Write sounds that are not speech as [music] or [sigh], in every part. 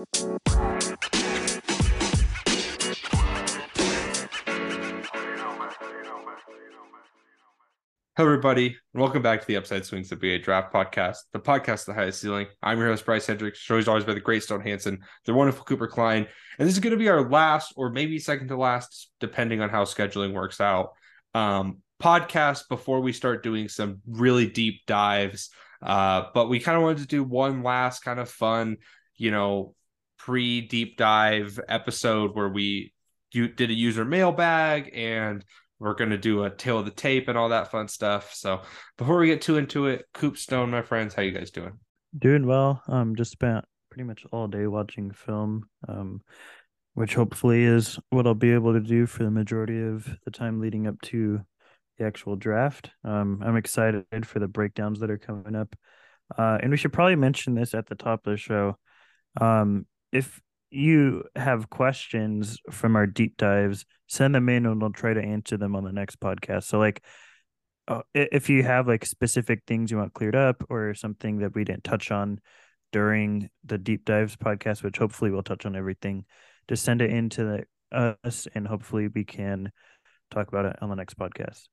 Hello, everybody, and welcome back to the Upside Swings NBA Draft Podcast, the podcast, of the highest ceiling. I'm your host, Bryce Hendricks, joined always by the great Stone Hansen, the wonderful Cooper Klein, and this is going to be our last, or maybe second to last, depending on how scheduling works out, um, podcast before we start doing some really deep dives. Uh, but we kind of wanted to do one last kind of fun, you know, pre deep dive episode where we you did a user mailbag and we're going to do a tail of the tape and all that fun stuff. So before we get too into it, Coop Stone, my friends, how you guys doing? Doing well. Um, just spent pretty much all day watching film. Um, which hopefully is what I'll be able to do for the majority of the time leading up to the actual draft. Um, I'm excited for the breakdowns that are coming up. Uh, and we should probably mention this at the top of the show. Um, if you have questions from our deep dives, send them in and we'll try to answer them on the next podcast. So, like, uh, if you have like specific things you want cleared up or something that we didn't touch on during the deep dives podcast, which hopefully we'll touch on everything, just send it into the, us and hopefully we can talk about it on the next podcast.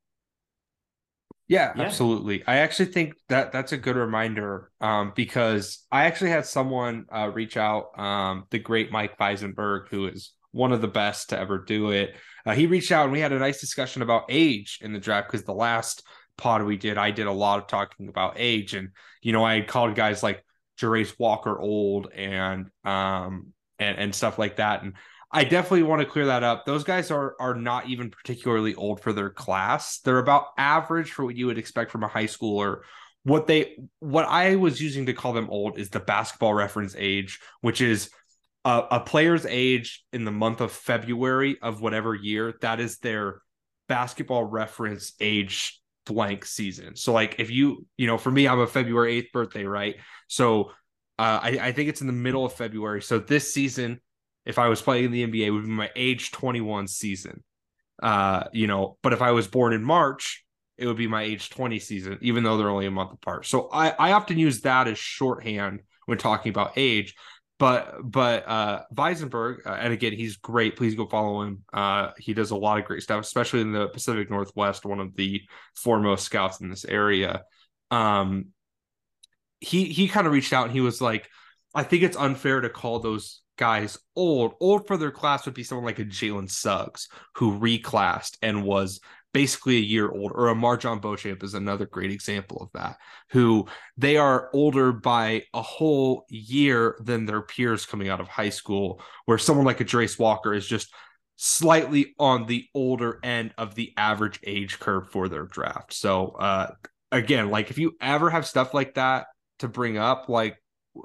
Yeah, yeah, absolutely. I actually think that that's a good reminder um, because I actually had someone uh, reach out, um, the great Mike Weisenberg, who is one of the best to ever do it. Uh, he reached out and we had a nice discussion about age in the draft because the last pod we did, I did a lot of talking about age, and you know, I called guys like Jarace Walker old and um and and stuff like that, and I definitely want to clear that up. Those guys are are not even particularly old for their class. They're about average for what you would expect from a high schooler. What they what I was using to call them old is the basketball reference age, which is a, a player's age in the month of February of whatever year. That is their basketball reference age blank season. So like if you, you know, for me, I'm a February 8th birthday, right? So uh, I, I think it's in the middle of February. So this season if I was playing in the NBA, would be my age 21 season. Uh, you know, but if I was born in March, it would be my age 20 season, even though they're only a month apart. So I, I often use that as shorthand when talking about age. But but uh Weisenberg, uh, and again, he's great. Please go follow him. Uh, he does a lot of great stuff, especially in the Pacific Northwest, one of the foremost scouts in this area. Um, he he kind of reached out and he was like, I think it's unfair to call those guys old. Old for their class would be someone like a Jalen Suggs who reclassed and was basically a year old, or a MarJon Beauchamp is another great example of that, who they are older by a whole year than their peers coming out of high school, where someone like a Jarace Walker is just slightly on the older end of the average age curve for their draft. So uh again, like if you ever have stuff like that to bring up, like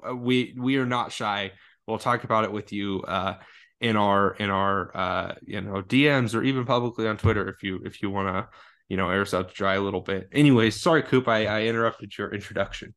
uh, we we are not shy we'll talk about it with you uh, in our in our uh, you know DMs or even publicly on Twitter if you if you want to you know air us out to dry a little bit. Anyways, sorry, Coop, I, I interrupted your introduction.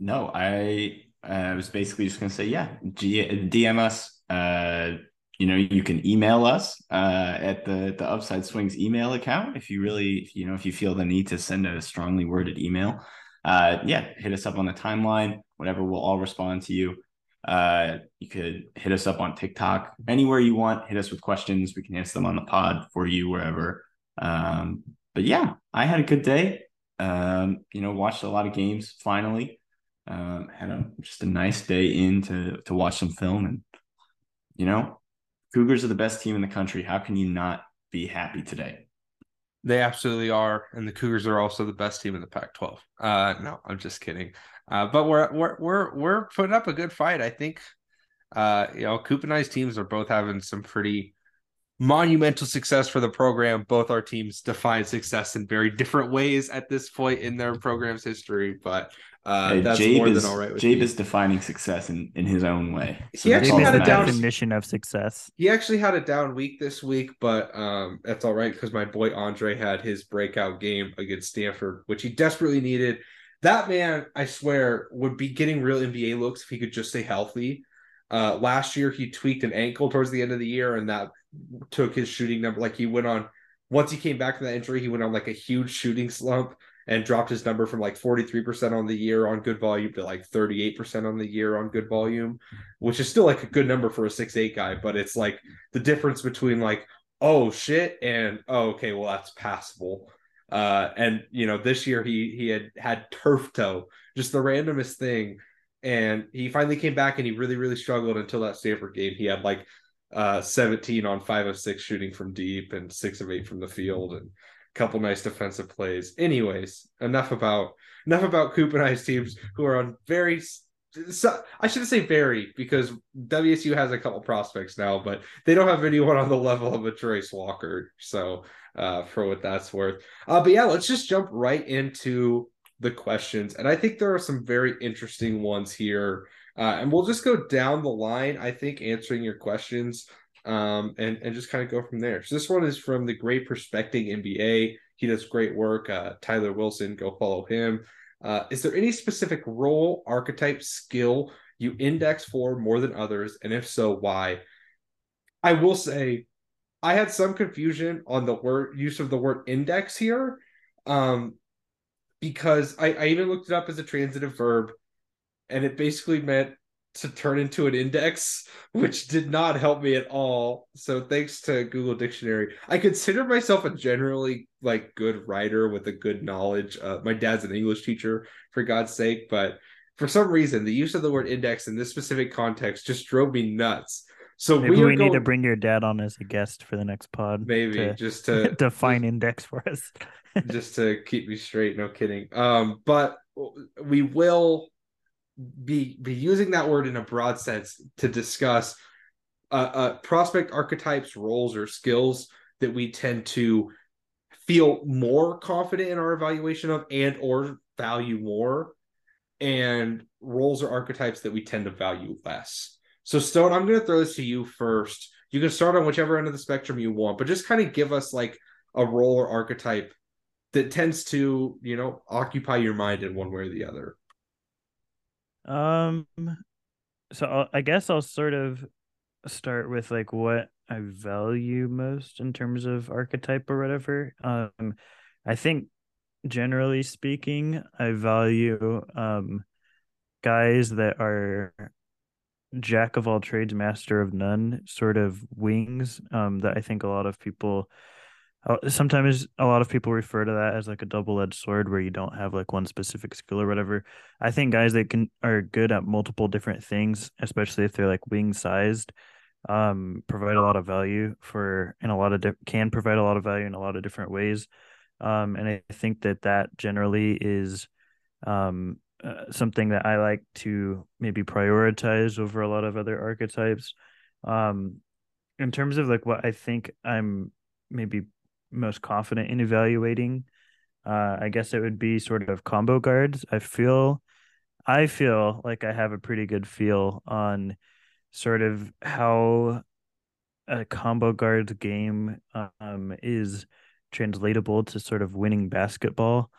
No, I uh, was basically just gonna say yeah, G- DM us. Uh, you know, you can email us uh, at the the Upside Swings email account if you really, you know, if you feel the need to send a strongly worded email. Uh, yeah, hit us up on the timeline. Whatever, we'll all respond to you. Uh, you could hit us up on TikTok, anywhere you want. Hit us with questions. We can answer them on the pod for you wherever. Um, but yeah, I had a good day. Um, you know, watched a lot of games. Finally, um, had a just a nice day in to to watch some film, and you know, Cougars are the best team in the country. How can you not be happy today? They absolutely are, and the Cougars are also the best team in the Pac-12. Uh, no, I'm just kidding. Uh, but we're we're we're we're putting up a good fight. I think uh, you know, Coop and I's teams are both having some pretty monumental success for the program. Both our teams define success in very different ways at this point in their program's history, but uh, hey, that's Jabe more is, than all right. With Jabe is defining success in, in his own way. So he actually had a down definition of success. He actually had a down week this week, but um, that's all right because my boy Andre had his breakout game against Stanford, which he desperately needed that man, I swear, would be getting real NBA looks if he could just stay healthy. Uh, last year, he tweaked an ankle towards the end of the year, and that took his shooting number. Like he went on once he came back from that injury, he went on like a huge shooting slump, and dropped his number from like 43% on the year on good volume to like 38% on the year on good volume, which is still like a good number for a six eight guy, but it's like the difference between like, oh shit, and oh, okay, well, that's passable. Uh, and you know, this year he he had had turf toe, just the randomest thing. And he finally came back and he really, really struggled until that Stanford game. He had like uh 17 on five of six shooting from deep and six of eight from the field and a couple nice defensive plays. Anyways, enough about enough about Coop and I's teams who are on very so, I shouldn't say very because WSU has a couple prospects now, but they don't have anyone on the level of a Jarace Walker. So uh, for what that's worth. Uh, but yeah, let's just jump right into the questions. And I think there are some very interesting ones here. Uh, and we'll just go down the line, I think, answering your questions um, and and just kind of go from there. So this one is from the Great Prospecting NBA. He does great work. Uh, Tyler Wilson, go follow him. Uh, is there any specific role, archetype, skill you index for more than others, and if so, why? I will say, I had some confusion on the word use of the word index here, um, because I, I even looked it up as a transitive verb, and it basically meant to turn into an index, which did not help me at all. So thanks to Google Dictionary, I consider myself a generally like good writer with a good knowledge. Uh, my dad's an English teacher, for God's sake, but for some reason, the use of the word index in this specific context just drove me nuts. So maybe we, we need to bring your dad on as a guest for the next pod. Maybe to, just to [laughs] define just, index for us. just to keep me straight. No kidding. Um, but we will be be using that word in a broad sense to discuss uh, uh, prospect archetypes, roles, or skills that we tend to feel more confident in our evaluation of and or value more. And roles or archetypes that we tend to value less. So stone i'm going to throw this to you first. You can start on whichever end of the spectrum you want but just kind of give us like a role or archetype that tends to you know occupy your mind in one way or the other um, so I'll, I guess I'll sort of start with like what I value most in terms of archetype or whatever. Um, I think generally speaking, I value um guys that are jack of all trades, master of none sort of wings. Um, that I think a lot of people sometimes a lot of people refer to that as like a double-edged sword where you don't have like one specific skill or whatever. I think guys that can are good at multiple different things especially if they're like wing sized um provide a lot of value for in a lot of di- can provide a lot of value in a lot of different ways. Um and i think that that generally is um uh, something that i like to maybe prioritize over a lot of other archetypes. Um in terms of like what i think i'm maybe most confident in evaluating. Uh, I guess it would be sort of combo guards. I feel, I feel like I have a pretty good feel on sort of how a combo guard game um, is translatable to sort of winning basketball.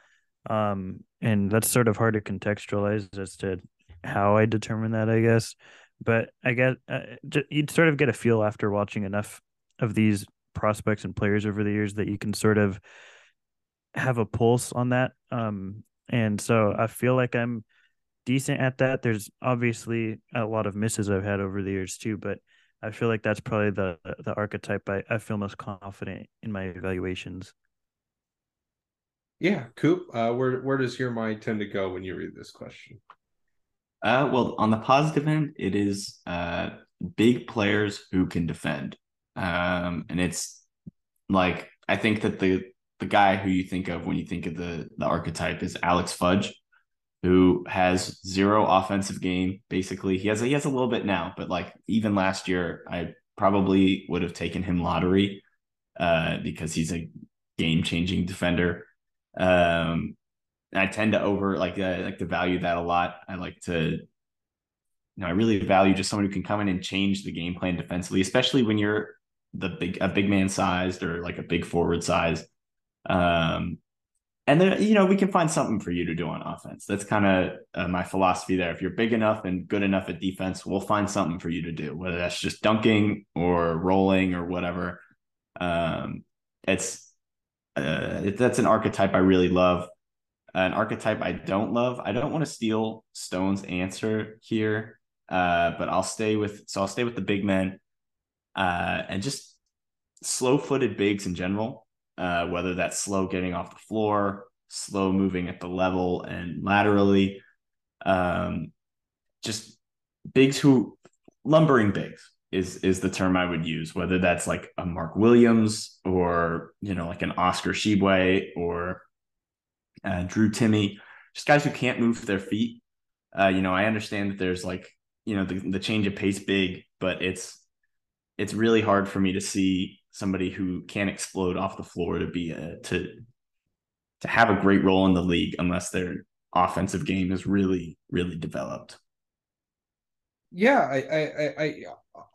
Um, and that's sort of hard to contextualize as to how I determine that, I guess. But I guess uh, you'd sort of get a feel after watching enough of these prospects and players over the years that you can sort of have a pulse on that. Um, and so I feel like I'm decent at that. There's obviously a lot of misses I've had over the years too, but I feel like that's probably the the archetype I, I feel most confident in my evaluations. Yeah, Coop, uh, where where does your mind tend to go when you read this question? Uh, well, on the positive end, it is uh, big players who can defend. Um, and it's like I think that the the guy who you think of when you think of the the archetype is Alex Fudge, who has zero offensive game. Basically, he has a, he has a little bit now, but like even last year, I probably would have taken him lottery uh, because he's a game changing defender. Um, I tend to over like uh, like to value that a lot. I like to you know, I really value just someone who can come in and change the game plan defensively, especially when you're the big a big man sized or like a big forward size. Um, and then you know we can find something for you to do on offense. That's kind of uh, my philosophy there. If you're big enough and good enough at defense, we'll find something for you to do, whether that's just dunking or rolling or whatever. Um, it's uh, it, that's an archetype I really love. an archetype I don't love. I don't want to steal Stone's answer here, uh, but I'll stay with so I'll stay with the big men, uh, and just slow-footed bigs in general. Uh, whether that's slow getting off the floor, slow moving at the level and laterally, um, just bigs who lumbering bigs is is the term I would use. Whether that's like a Mark Williams or you know like an Oscar Tshiebwe or uh, Drew Timme, just guys who can't move their feet. Uh, you know, I understand that there's like you know the, the change of pace big, but it's it's really hard for me to see somebody who can't explode off the floor to be a to to have a great role in the league unless their offensive game is really really developed. Yeah, I I, I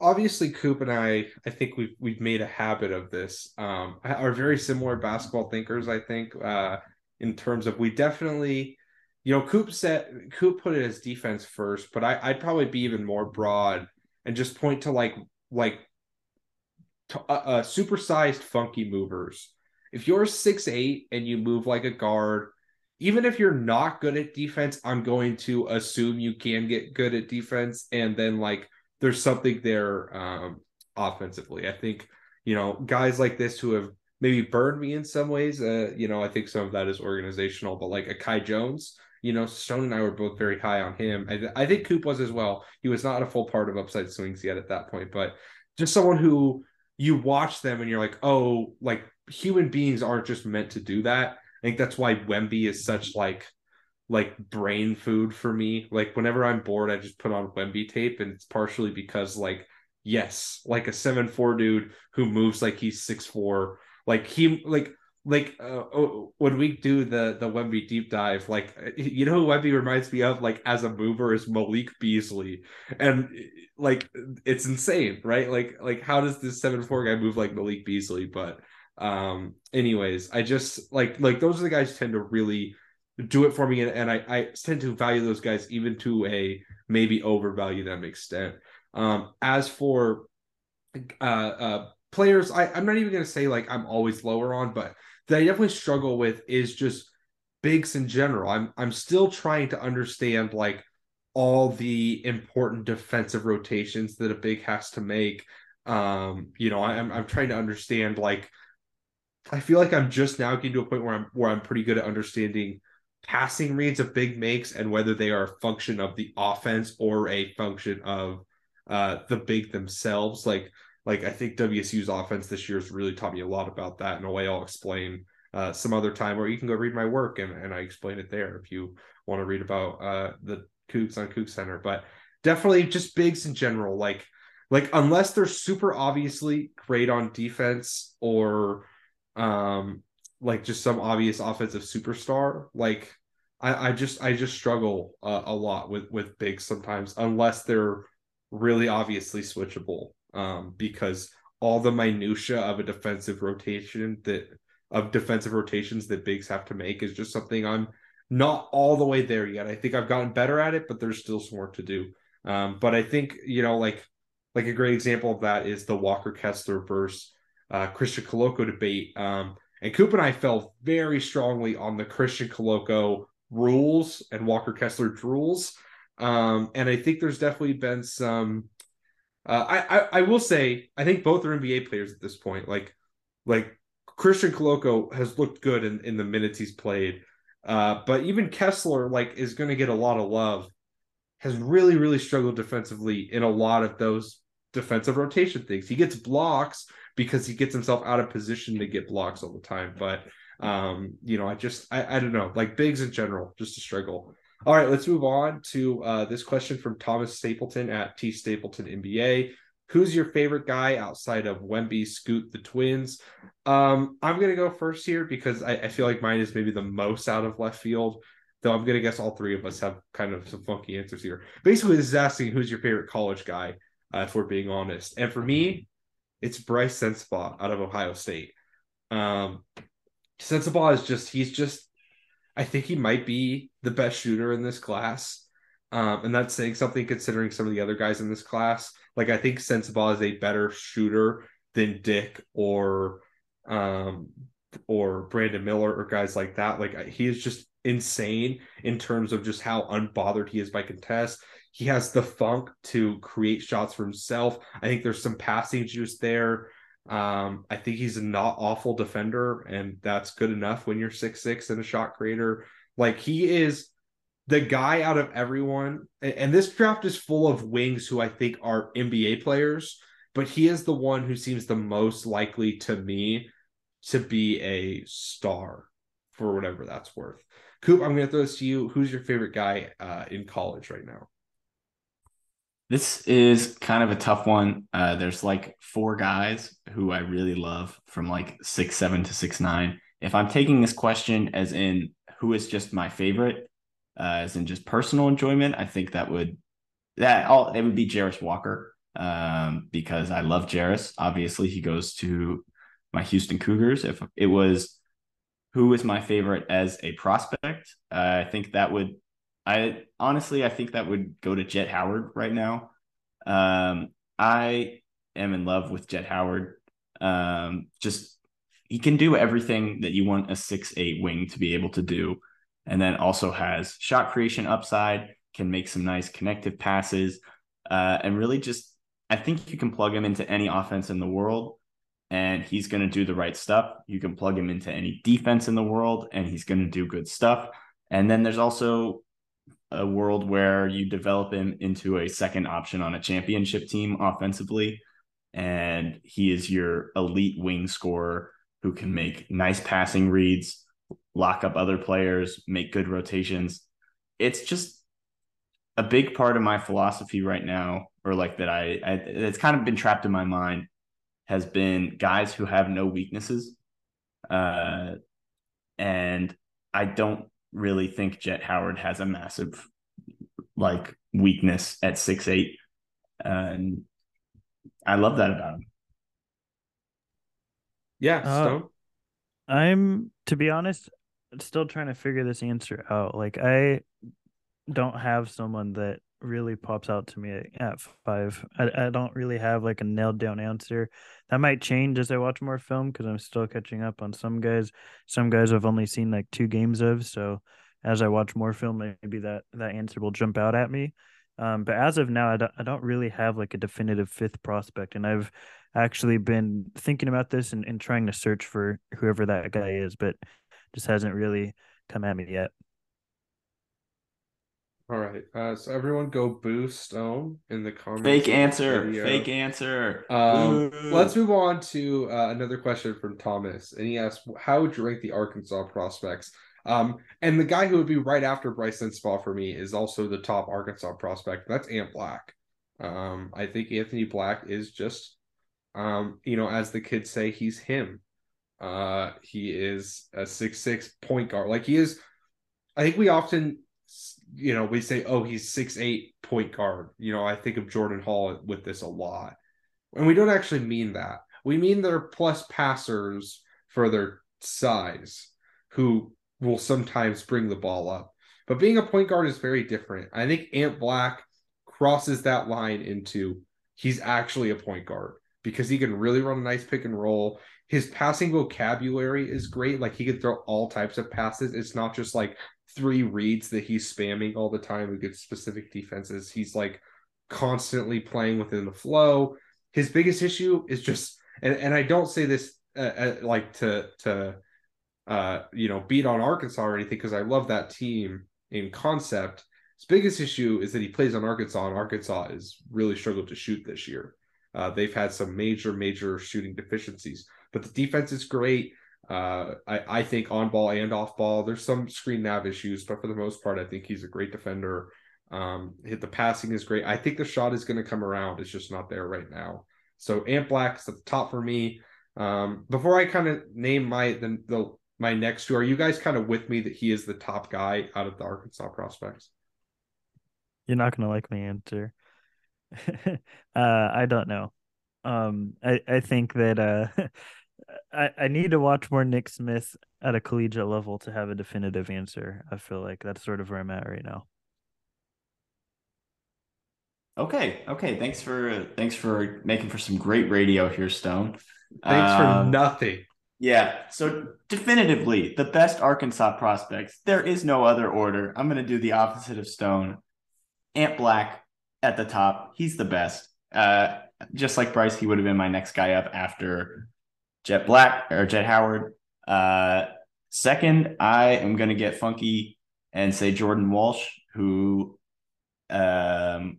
obviously Coop and I I think we've we've made a habit of this. Um, are very similar basketball thinkers. I think. Uh, in terms of we definitely, you know, Coop said Coop put it as defense first, but I, I'd probably be even more broad and just point to like like uh, uh, supersized funky movers. If you're six eight and you move like a guard, even if you're not good at defense, I'm going to assume you can get good at defense, and then like there's something there um, offensively. I think you know guys like this who have maybe burned me in some ways. Uh, you know, I think some of that is organizational, but like a Kai Jones, you know, Stone and I were both very high on him. I, I think Coop was as well. He was not a full part of upside swings yet at that point, but just someone who you watch them and you're like, oh, like human beings aren't just meant to do that. I think that's why Wemby is such like like brain food for me. Like whenever I'm bored, I just put on Wemby tape, and it's partially because like yes, like a seven four dude who moves like he's six four like he like like uh, oh, when we do the the Wemby deep dive, like you know who Wemby reminds me of, like as a mover is Malik Beasley, and like it's insane, right? Like like how does this seven four guy move like Malik Beasley? But um, anyways, I just like like those are the guys tend to really do it for me, and, and I I tend to value those guys even to a maybe overvalue them extent. Um, as for uh, uh players I, I'm not even gonna say like I'm always lower on, but that I definitely struggle with is just bigs in general. I'm I'm still trying to understand like all the important defensive rotations that a big has to make. Um, you know, I'm I'm trying to understand like I feel like I'm just now getting to a point where I'm where I'm pretty good at understanding passing reads a big makes and whether they are a function of the offense or a function of uh the big themselves. Like like I think WSU's offense this year has really taught me a lot about that in a way I'll explain uh, some other time, or you can go read my work and, and I explain it there if you want to read about uh, the Cougs on Coug Center. But definitely just bigs in general, like like unless they're super obviously great on defense or um like just some obvious offensive superstar, like I, I just I just struggle uh, a lot with with bigs sometimes unless they're really obviously switchable um, because all the minutia of a defensive rotation that of defensive rotations that bigs have to make is just something I'm not all the way there yet. I think I've gotten better at it, but there's still some work to do. Um, but I think you know, like like a great example of that is the Walker Kessler versus uh, Christian Koloko debate. Um, and Coop and I fell very strongly on the Christian Koloko rules and Walker Kessler rules. Um, and I think there's definitely been some uh, I, I, I will say I think both are NBA players at this point. Like like Christian Koloko has looked good in, in the minutes he's played. Uh, but even Kessler like is going to get a lot of love. Has really really struggled defensively in a lot of those defensive rotation things. He gets blocks because he gets himself out of position to get blocks all the time. But um, you know, I just I, I don't know, like bigs in general, just a struggle. All right, let's move on to uh, this question from Thomas Stapleton at T Stapleton NBA. Who's your favorite guy outside of Wemby, Scoot, the Twins? Um, I'm gonna go first here because I, I, feel like mine is maybe the most out of left field. Though I'm gonna guess all three of us have kind of some funky answers here. Basically, this is asking who's your favorite college guy, uh, if we're being honest. And for me, it's Brice Sensabaugh out of Ohio State. Um, Sensabaugh is just he's just I think he might be the best shooter in this class. Um, and that's saying something considering some of the other guys in this class. Like I think Sensabaugh is a better shooter than Dick or um or Brandon Miller or guys like that. Like he is just insane in terms of just how unbothered he is by contest. He has the funk to create shots for himself. I think there's some passing juice there. Um, I think he's a not awful defender, and that's good enough when you're six six and a shot creator. Like he is the guy out of everyone, and this draft is full of wings who I think are NBA players, but he is the one who seems the most likely to me to be a star for whatever that's worth. Coop, I'm going to throw this to you. Who's your favorite guy uh, in college right now? This is kind of a tough one. Uh, there's like four guys who I really love from like six seven to six nine. If I'm taking this question as in who is just my favorite, uh, as in just personal enjoyment, I think that would that all it would be Jarace Walker um, because I love Jarace. Obviously, he goes to my Houston Cougars. If it was who is my favorite as a prospect, uh, I think that would. I honestly, I think that would go to Jett Howard right now. Um, I am in love with Jett Howard. Um, just he can do everything that you want a six eight wing to be able to do, and then also has shot creation upside, can make some nice connective passes, uh, and really just I think you can plug him into any offense in the world and he's going to do the right stuff. You can plug him into any defense in the world and he's going to do good stuff. And then there's also a world where you develop him into a second option on a championship team offensively. And he is your elite wing scorer who can make nice passing reads, lock up other players, make good rotations. It's just a big part of my philosophy right now, or like that I, I it's kind of been trapped in my mind has been guys who have no weaknesses. Uh, and I don't really think Jett Howard has a massive like weakness at six eight. And I love that about him. Yeah, uh, I'm to be honest, still trying to figure this answer out. Like I don't have someone that really pops out to me at five. I, I don't really have like a nailed down answer. That might change as I watch more film because I'm still catching up on some guys. Some guys I've only seen like two games of. So as I watch more film, maybe that that answer will jump out at me. Um, but as of now, I don't, I don't really have like a definitive fifth prospect, and I've actually been thinking about this and, and trying to search for whoever that guy is, but just hasn't really come at me yet. All right. Uh, so everyone go boo Stone in the comments. Fake answer. Video. Fake answer. Um, let's move on to uh, another question from Thomas. And he asked, How would you rank the Arkansas prospects? Um, and the guy who would be right after Brice Sensabaugh for me is also the top Arkansas prospect. That's Ant Black. Um, I think Anthony Black is just, um, you know, as the kids say, he's him. Uh, he is a six six point guard. Like he is. I think we often you know, we say, oh, he's six eight point guard. You know, I think of Jordan Hall with this a lot. And we don't actually mean that. We mean they're plus passers for their size who will sometimes bring the ball up. But being a point guard is very different. I think Ant Black crosses that line into he's actually a point guard because he can really run a nice pick and roll. His passing vocabulary is great. Like he can throw all types of passes. It's not just like three reads that he's spamming all the time against specific defenses. He's like constantly playing within the flow. His biggest issue is just, and, and I don't say this uh, uh, like to to uh, you know beat on Arkansas or anything because I love that team in concept. His biggest issue is that he plays on Arkansas, and Arkansas is really struggled to shoot this year. Uh, they've had some major, major shooting deficiencies, but the defense is great. Uh, I, I think on ball and off ball, there's some screen nav issues, but for the most part, I think he's a great defender. Um, hit the passing is great. I think the shot is going to come around. It's just not there right now. So Ant Black's at the top for me. Um, before I kind of name my the, the my next two, are you guys kind of with me that he is the top guy out of the Arkansas prospects? You're not going to like my answer. [laughs] uh, I don't know. Um, I I think that uh [laughs] I, I need to watch more Nick Smith at a collegiate level to have a definitive answer. I feel like that's sort of where I'm at right now. Okay, okay. Thanks for thanks for making for some great radio here, Stone. Thanks um, for nothing. Yeah. So definitively the best Arkansas prospects. There is no other order. I'm gonna do the opposite of Stone. Ant Black at the top. He's the best. Uh, just like Bryce, he would have been my next guy up after Jet Black or Jett Howard. Uh, second, I am gonna get funky and say Jordan Walsh, who um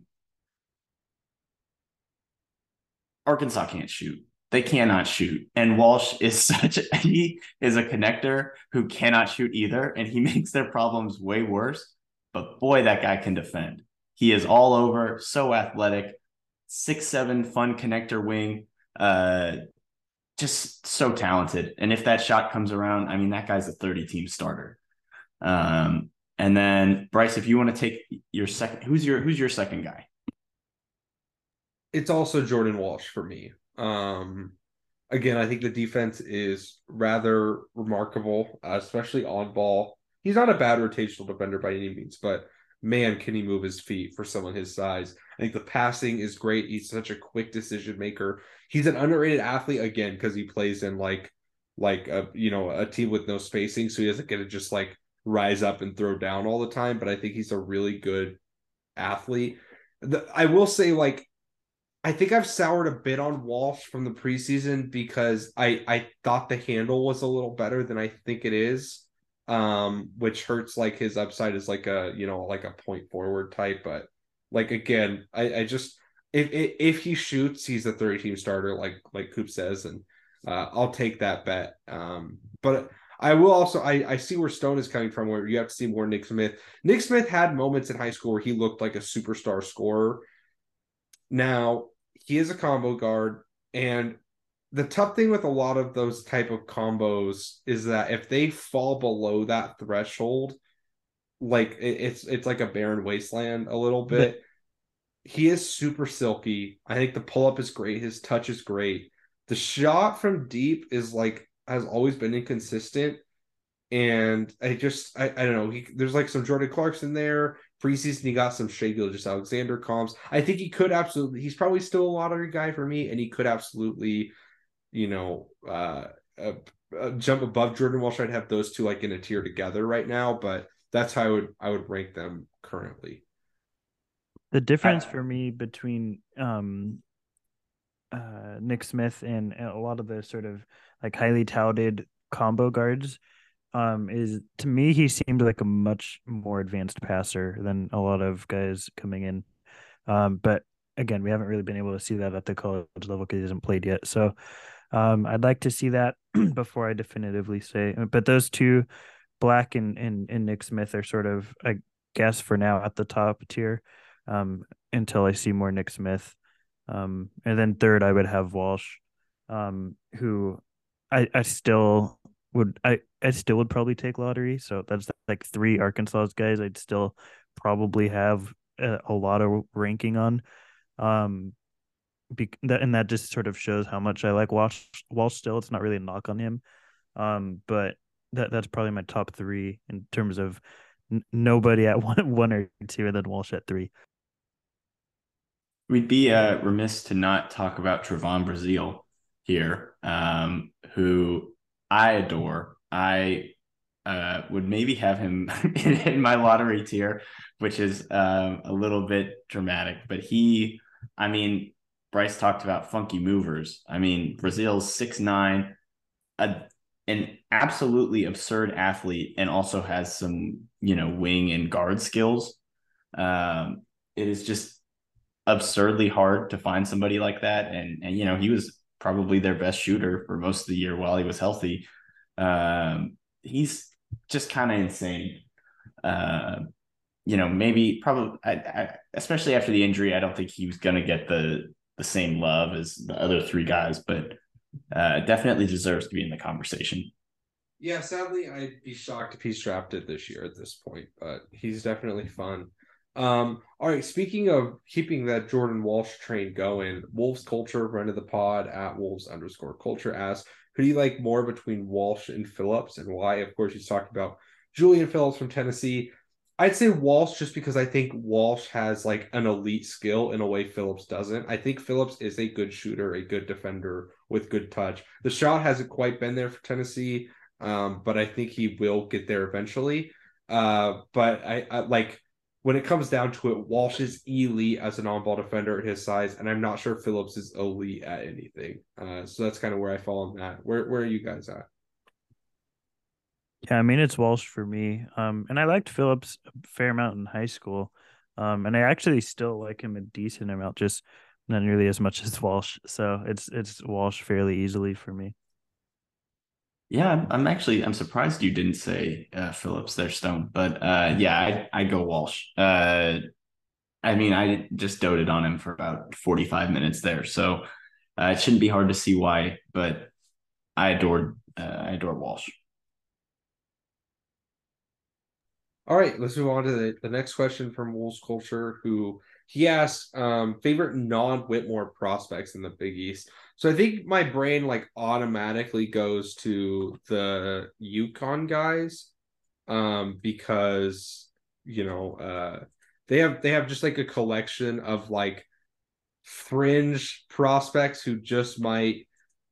Arkansas can't shoot. They cannot shoot. And Walsh is [laughs] such a, he is a connector who cannot shoot either. And he [laughs] makes their problems way worse. But boy, that guy can defend. He is all over, so athletic, six seven, fun connector wing, uh, just so talented. And if that shot comes around, I mean, that guy's a 30 team starter. Um, and then Bryce, if you want to take your second, who's your who's your second guy? It's also Jordan Walsh for me. Um, again, I think the defense is rather remarkable, especially on ball. He's not a bad rotational defender by any means, but man, can he move his feet for someone his size? I think the passing is great. He's such a quick decision maker. He's an underrated athlete again because he plays in like like a you know a team with no spacing, so he doesn't get to just like rise up and throw down all the time. But I think he's a really good athlete. The, I will say like I think I've soured a bit on Walsh from the preseason because I I thought the handle was a little better than I think it is, um, which hurts like his upside is like a you know like a point forward type, but like again, I I just if if he shoots, he's a thirty team starter like like Coop says, and uh, I'll take that bet. Um, but I will also I I see where Stone is coming from, where you have to see more Nick Smith. Nick Smith had moments in high school where he looked like a superstar scorer. Now he is a combo guard and the tough thing with a lot of those type of combos is that if they fall below that threshold like it's it's like a barren wasteland a little bit. He is super silky. I think the pull up is great. His touch is great. The shot from deep is like has always been inconsistent. And i just i, I don't know. He, there's like some jordan clarkson there. Preseason he got some Shai Gilgeous-Alexander comps. I think he could absolutely he's probably still a lottery guy for me, and he could absolutely, you know, uh, uh, uh, jump above Jordan Walsh. I'd have those two like in a tier together right now, but that's how I would I would rank them currently. The difference I, for me between um uh Nick Smith and a lot of the sort of like highly touted combo guards um, is to me he seemed like a much more advanced passer than a lot of guys coming in. Um, but again, we haven't really been able to see that at the college level because he hasn't played yet. So um, I'd like to see that [clears throat] before I definitively say. But those two, Black and, and and Nick Smith, are sort of I guess for now at the top tier um, until I see more Nick Smith. Um, and then third, I would have Walsh, um, who I I still would I I still would probably take lottery. So that's like three Arkansas guys. I'd still probably have a, a lot of ranking on. Um, be, that and that just sort of shows how much I like Walsh. Walsh still. It's not really a knock on him. Um, but that that's probably my top three in terms of n- nobody at [laughs] one one or two, and then Walsh at three. We'd be uh, remiss to not talk about Trevon Brazile here, um, who I adore. I uh, would maybe have him [laughs] in, in, my lottery tier, which is um, a little bit dramatic. But he, I mean, Bryce talked about funky movers. I mean, Brazile's six nine, a, an absolutely absurd athlete, and also has some you know wing and guard skills. Um, it is just absurdly hard to find somebody like that, and and you know he was probably their best shooter for most of the year while he was healthy. Um, he's just kind of insane. Uh, you know, maybe probably, I, I, especially after the injury, I don't think he was going to get the the same love as the other three guys, but uh, definitely deserves to be in the conversation. Yeah, sadly, I'd be shocked if he's drafted this year at this point, but he's definitely fun. Um, all right, speaking of keeping that Jordan Walsh train going, Wolves culture, friend of the pod at Wolves underscore culture asks, who do you like more between Walsh and Phillips and why? Of course, he's talking about Julian Phillips from Tennessee. I'd say Walsh just because I think Walsh has like an elite skill in a way Phillips doesn't. I think Phillips is a good shooter, a good defender with good touch. The shot hasn't quite been there for Tennessee, um, but I think he will get there eventually. Uh, but I, I like when it comes down to it, Walsh is elite as an on-ball defender at his size, and I'm not sure Phillips is elite at anything. Uh, so that's kind of where I fall on that. Where where are you guys at? Yeah, I mean it's Walsh for me. Um, and I liked Phillips a fair amount in high school. Um, and I actually still like him a decent amount, just not nearly as much [laughs] as Walsh. So it's it's Walsh fairly easily for me. Yeah, I'm, actually I'm surprised you didn't say uh, Phillips there, Stone. But uh, yeah, I I go Walsh. Uh, I mean, I just doted on him for about 45 minutes there, so uh, it shouldn't be hard to see why. But I adored uh, I adore Walsh. All right, let's move on to the, the next question from Wolves Culture, who he asked um, favorite non Whitmore prospects in the Big East. So I think my brain like automatically goes to the UConn guys um, because you know uh, they have they have just like a collection of like fringe prospects who just might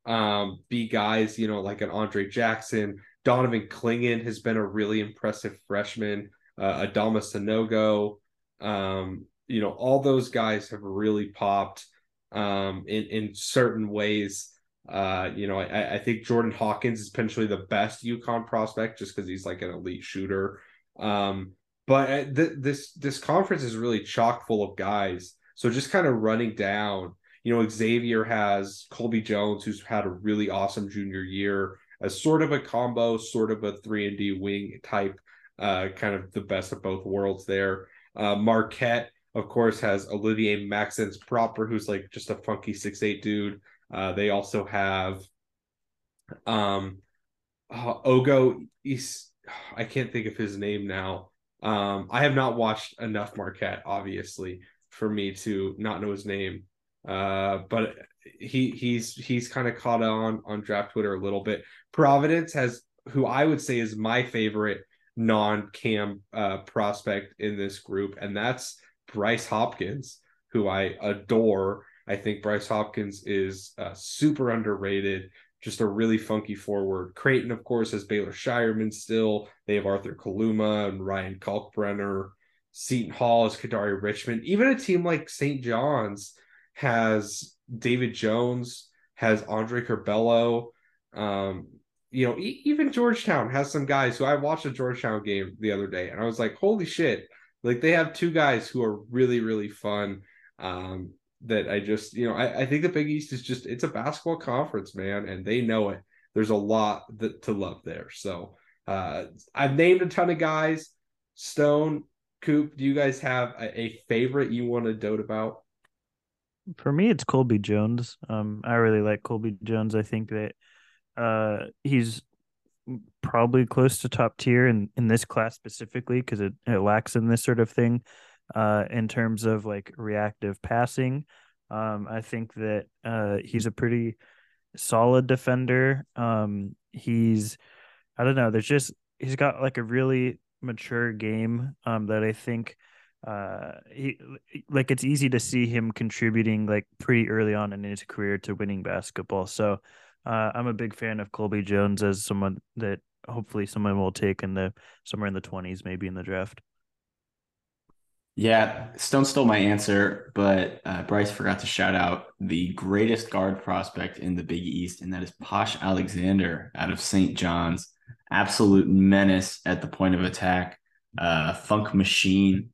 um, be guys, you know, like an Andre Jackson, Donovan Clingan has been a really impressive freshman. Uh, Adama Sanogo, um, you know, all those guys have really popped um, in in certain ways. Uh, you know, I, I think Jordan Hawkins is potentially the best UConn prospect just because he's like an elite shooter. Um, but uh, th- this this conference is really chock full of guys. So just kind of running down, you know, Xavier has Colby Jones, who's had a really awesome junior year as sort of a combo, sort of a three and D wing type, uh, kind of the best of both worlds there. Uh, Marquette, of course, has Olivier-Maxence Prosper, who's like just a funky six eight dude. Uh, they also have um, uh, Ogo East. I can't think of his name now. Um, I have not watched enough Marquette, obviously, for me to not know his name. Uh, but he he's he's kind of caught on on draft Twitter a little bit. Providence has who I would say is my favorite non-cam uh, prospect in this group, and that's Bryce Hopkins, who I adore. I think Bryce Hopkins is uh, super underrated, just a really funky forward. Creighton, of course, has Baylor Scheierman still. They have Arthur Kaluma and Ryan Kalkbrenner. Seton Hall is Kadary Richmond. Even a team like St. John's has David Jones, has Andre Curbelo. Um, you know, e- even Georgetown has some guys who I watched a Georgetown game the other day, and I was like, holy shit! Like they have two guys who are really, really fun. Um, that I just, you know, I, I think the Big East is just it's a basketball conference, man, and they know it. There's a lot that, to love there. So uh, I've named a ton of guys. Stone, Coop, do you guys have a, a favorite you want to dote about? For me, it's Colby Jones. Um, I really like Colby Jones. I think that uh, he's probably close to top tier in in this class specifically because it, it lacks in this sort of thing uh in terms of like reactive passing um i think that uh he's a pretty solid defender um he's i don't know there's just he's got like a really mature game um that i think uh he like it's easy to see him contributing like pretty early on in his career to winning basketball so uh, I'm a big fan of Colby Jones as someone that hopefully someone will take in the somewhere in the 20s, maybe in the draft. Yeah, Stone stole my answer, but uh, Bryce forgot to shout out the greatest guard prospect in the Big East, and that is Posh Alexander out of St. John's. Absolute menace at the point of attack, uh, funk machine,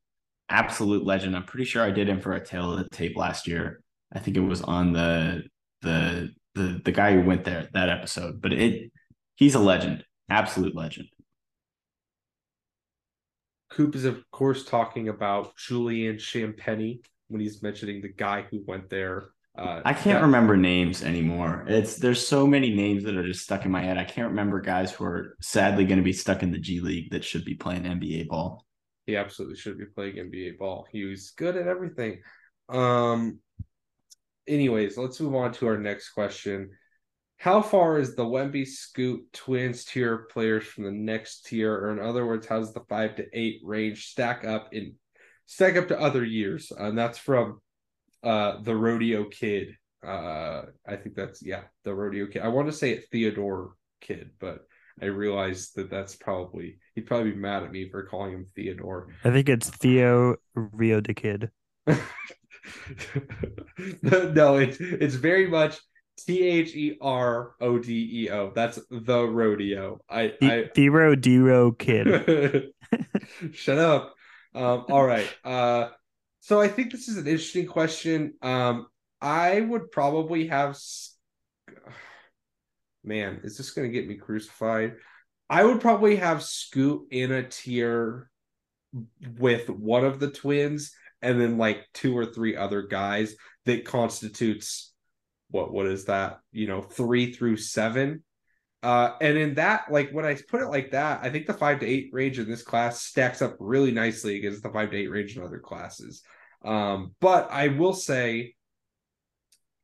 absolute legend. I'm pretty sure I did him for a tail of the tape last year. I think it was on the the the the guy who went there that episode. But it he's a legend, absolute legend. Coop is of course talking about Julian Champagnie when he's mentioning the guy who went there. Uh, I can't that, remember names anymore. It's there's so many names that are just stuck in my head. I can't remember guys who are sadly going to be stuck in the G League that should be playing NBA ball. He absolutely should be playing NBA ball. He was good at everything. Um, anyways, let's move on to our next question. how far is the Wemby Scoot Twins tier players from the next tier, or in other words, how does the five to eight range stack up in stack up to other years? And that's from uh the Rodeo Kid. Uh, I think that's yeah, the Rodeo Kid. I want to say it Theodore Kid, but I realized that that's probably he'd probably be mad at me for calling him Theodore. [laughs] I think it's Theo Rio de Kid. [laughs] no, it's it's very much T H E R O D E O. That's the rodeo. I the, Thero Dero kid. [laughs] Shut up. Um, all right. Uh, so I think this is an interesting question. Um, I would probably have. Man, is this going to get me crucified? I would probably have Scoot in a tier with one of the twins, and then like two or three other guys that constitutes what what is that? You know three through seven. Uh and in that like when i put it like that i think the five to eight range in this class stacks up really nicely against the five to eight range in other classes. Um but i will say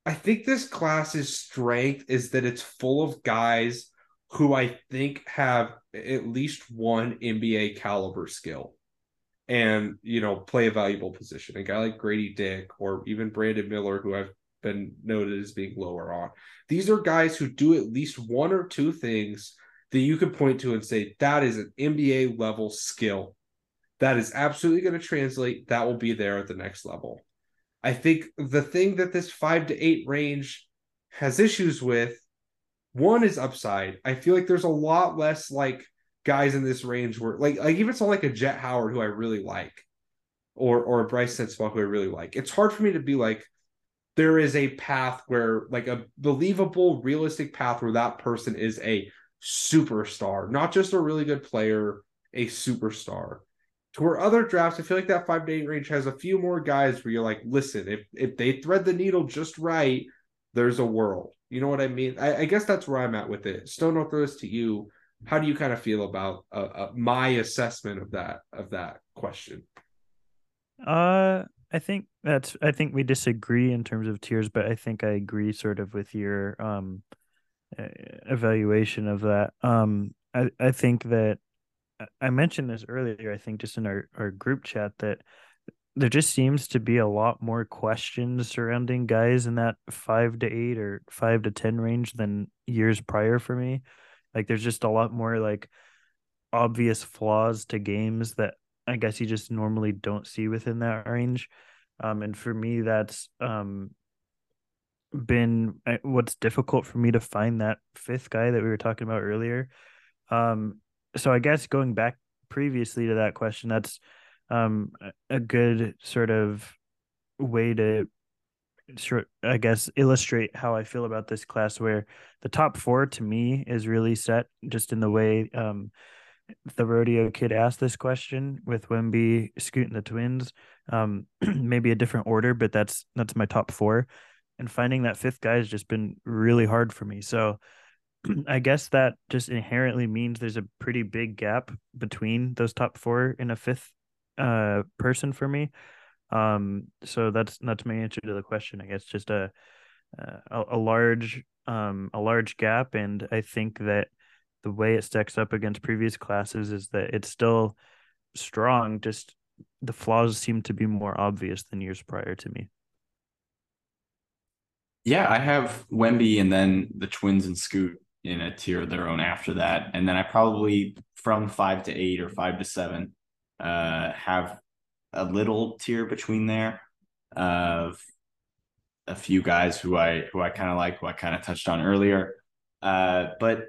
i think this class's strength is that it's full of guys who i think have at least one nba caliber skill and you know play a valuable position a guy like Gradey Dick or even brandon miller who i've been noted as being lower on. These are guys who do at least one or two things that you could point to and say that is an NBA level skill. That is absolutely going to translate. That will be there at the next level. I think the thing that this five to eight range has issues with one is upside. I feel like there's a lot less like guys in this range where like like even someone like a Jett Howard who I really like, or or a Brice Sensabaugh who I really like. It's hard for me to be like, there is a path where like a believable realistic path where that person is a superstar not just a really good player a superstar to where other drafts i feel like that five to eight range has a few more guys where you're like listen if if they thread the needle just right there's a world. You know what i mean? I, I guess that's where i'm at with it. Stone i'll throw this to you. How do you kind of feel about uh, uh, my assessment of that of that question? Uh I think that's I think we disagree in terms of tiers, but I think I agree sort of with your um evaluation of that. Um I I think that I mentioned this earlier, I think just in our, our group chat that there just seems to be a lot more questions surrounding guys in that five to eight or five to ten range than years prior for me. Like there's just a lot more like obvious flaws to games that I guess you just normally don't see within that range. Um, and for me, that's um, been uh, what's difficult for me to find that fifth guy that we were talking about earlier. Um, so I guess going back previously to that question, that's um, a good sort of way to I guess illustrate how I feel about this class where the top four to me is really set just in the way um the rodeo kid asked this question with wemby Scoot, and the Twins. Um, [clears throat] maybe a different order, but that's that's my top four. And finding that fifth guy has just been really hard for me. So [clears throat] I guess that just inherently means there's a pretty big gap between those top four and a fifth uh person for me. Um, so that's that's my answer to the question. I guess just a a, a large um a large gap, and I think that the way it stacks up against previous classes is that it's still strong just the flaws seem to be more obvious than years prior to me yeah i have wemby and then the twins and scoot in a tier of their own after that. And then i probably from five to eight or five to seven uh have a little tier between there of a few guys who i who i kind of like who i kind of touched on earlier. Uh but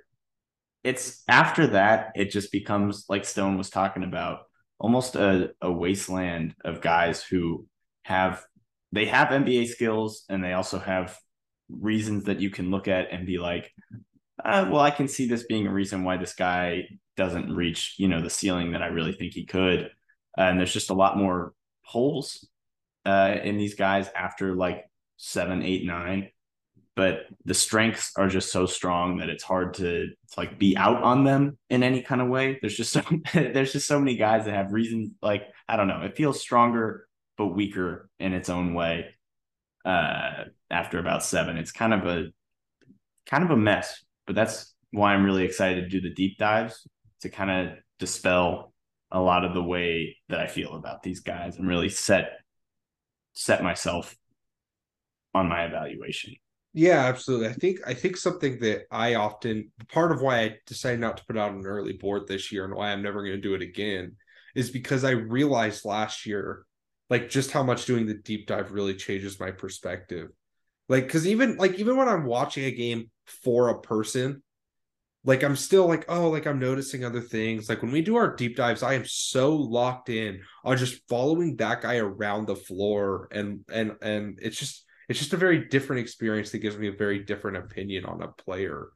it's after that it just becomes like Stone was talking about almost a, a wasteland of guys who have they have NBA skills and they also have reasons that you can look at and be like, uh, well, I can see this being a reason why this guy doesn't reach, you know, the ceiling that I really think he could. Uh, and there's just a lot more holes uh, in these guys after like seven, eight, nine but the strengths are just so strong that it's hard to, to like be out on them in any kind of way. There's just so [laughs] there's just so many guys that have reasons like I don't know, it feels stronger but weaker in its own way. Uh after about 7, it's kind of a kind of a mess. But that's why I'm really excited to do the deep dives to kind of dispel a lot of the way that I feel about these guys and really set set myself on my evaluation. Yeah, absolutely. I think I think something that I often part of why I decided not to put out an early board this year and why I'm never going to do it again is because I realized last year like just how much doing the deep dive really changes my perspective. Like cuz even like even when I'm watching a game for a person like I'm still like oh like I'm noticing other things. Like when we do our deep dives I am so locked in on just following that guy around the floor and and and it's just it's just a very different experience that gives me a very different opinion on a player.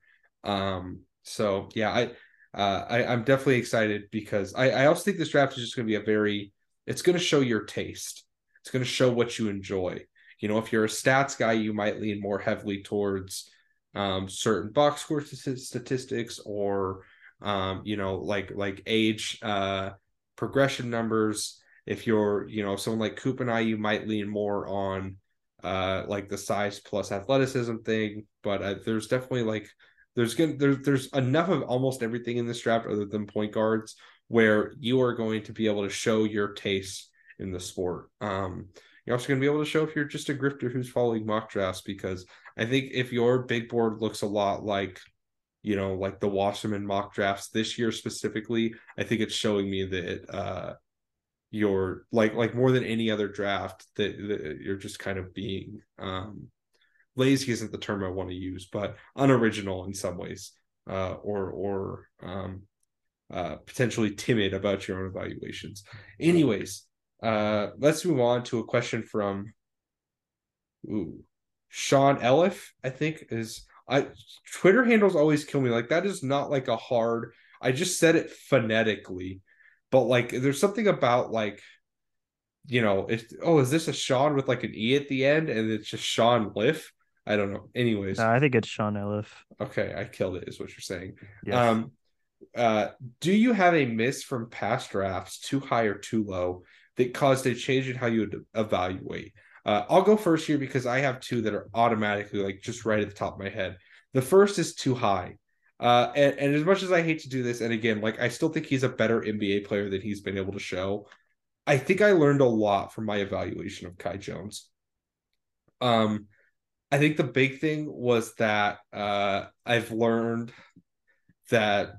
Um, so yeah, I, uh, I I'm definitely excited because I, I also think this draft is just going to be a very it's going to show your taste. It's going to show what you enjoy. You know, if you're a stats guy, you might lean more heavily towards um, certain box score statistics or um, you know like like age uh, progression numbers. If you're you know someone like Coop and I, you might lean more on uh like the size plus athleticism thing but uh, there's definitely like there's gonna there's there's enough of almost everything in this draft other than point guards where you are going to be able to show your taste in the sport um you're also going to be able to show if you're just a grifter who's following mock drafts because i think if your big board looks a lot like you know like the wasserman mock drafts this year specifically i think it's showing me that uh you're like like more than any other draft that, that you're just kind of being um lazy isn't the term I want to use, but unoriginal in some ways, uh, or or um, uh, potentially timid about your own evaluations. Anyways, uh, let's move on to a question from ooh, Sean Elif. I think is I Twitter handles always kill me. Like that is not like a hard. I just said it phonetically but like there's something about like you know if oh is this a sean with like an e at the end and it's just sean liff i don't know anyways i think it's sean elif okay i killed it is what you're saying yes. um uh do you have a miss from past drafts too high or too low that caused a change in how you would evaluate uh, I'll go first here because I have two that are automatically like just right at the top of my head. The first is too high. Uh, and, and as much as I hate to do this, and again, like I still think he's a better NBA player than he's been able to show. I think I learned a lot from my evaluation of Kai Jones. Um, I think the big thing was that uh, I've learned that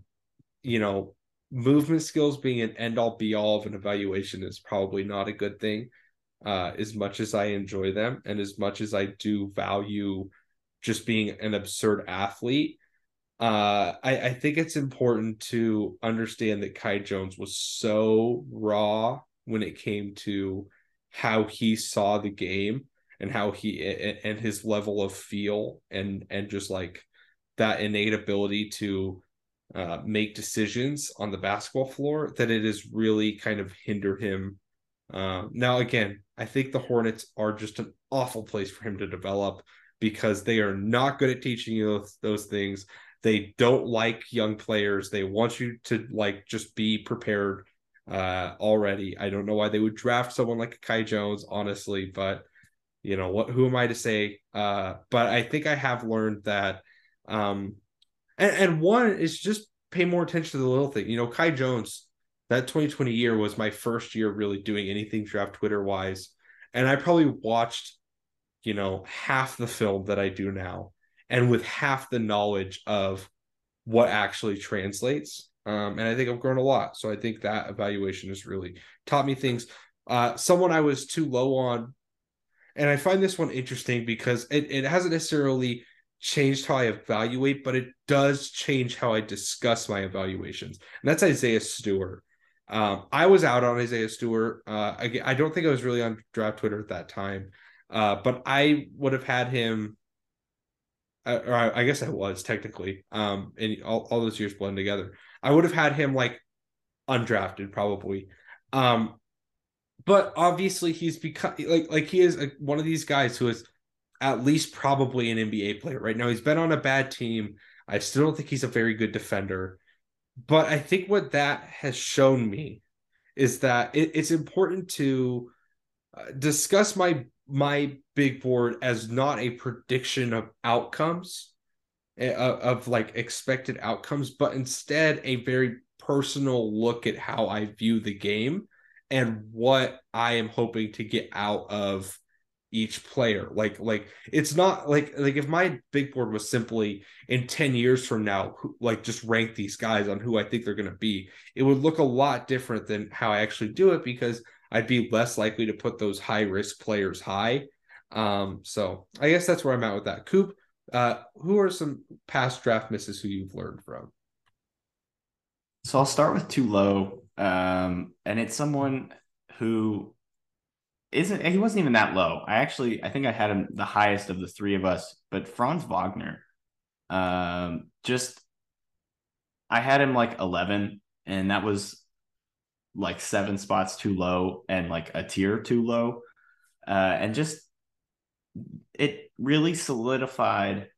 you know movement skills being an end all be all of an evaluation is probably not a good thing. Uh, as much as I enjoy them, and as much as I do value just being an absurd athlete, uh, I, I think it's important to understand that Kai Jones was so raw when it came to how he saw the game and how he and his level of feel and and just like that innate ability to uh, make decisions on the basketball floor that it has really kind of hindered him. Uh, now, again, I think the Hornets are just an awful place for him to develop because they are not good at teaching you those, those things. They don't like young players. They want you to like just be prepared uh already. I don't know why they would draft someone like Kai Jones, honestly, but you know what who am I to say? Uh but I think I have learned that um and, and one is just pay more attention to the little thing. You know, Kai Jones, that 2020 year was my first year really doing anything draft Twitter wise. And I probably watched, you know, half the film that I do now and with half the knowledge of what actually translates. Um, and I think I've grown a lot. So I think that evaluation has really taught me things. Uh, someone I was too low on, and I find this one interesting because it, it hasn't necessarily changed how I evaluate, but it does change how I discuss my evaluations. And that's Isaiah Stewart. Um, I was out on Isaiah Stewart. Uh, I, I don't think I was really on draft Twitter at that time, uh, but I would have had him or I, I guess I was technically, um, and all, all those years blend together. I would have had him like undrafted probably, um, but obviously he's become like like he is a, one of these guys who is at least probably an NBA player right now. He's been on a bad team. I still don't think he's a very good defender, but I think what that has shown me is that it, it's important to uh, discuss my my big board as not a prediction of outcomes eh, of, of like expected outcomes, but instead a very personal look at how I view the game and what I am hoping to get out of each player. Like like it's not like like if my big board was simply in 10 years from now like just rank these guys on who I think they're going to be, it would look a lot different than how I actually do it because I'd be less likely to put those high risk players high. Um so I guess that's where I'm at with that. Coop, uh who are some past draft misses who you've learned from? So I'll start with too low. Um and it's someone who isn't he wasn't even that low. I actually I think I had him the highest of the three of us, but Franz Wagner, um, just I had him like eleven, and that was like seven spots too low and like a tier too low, uh, and just it really solidified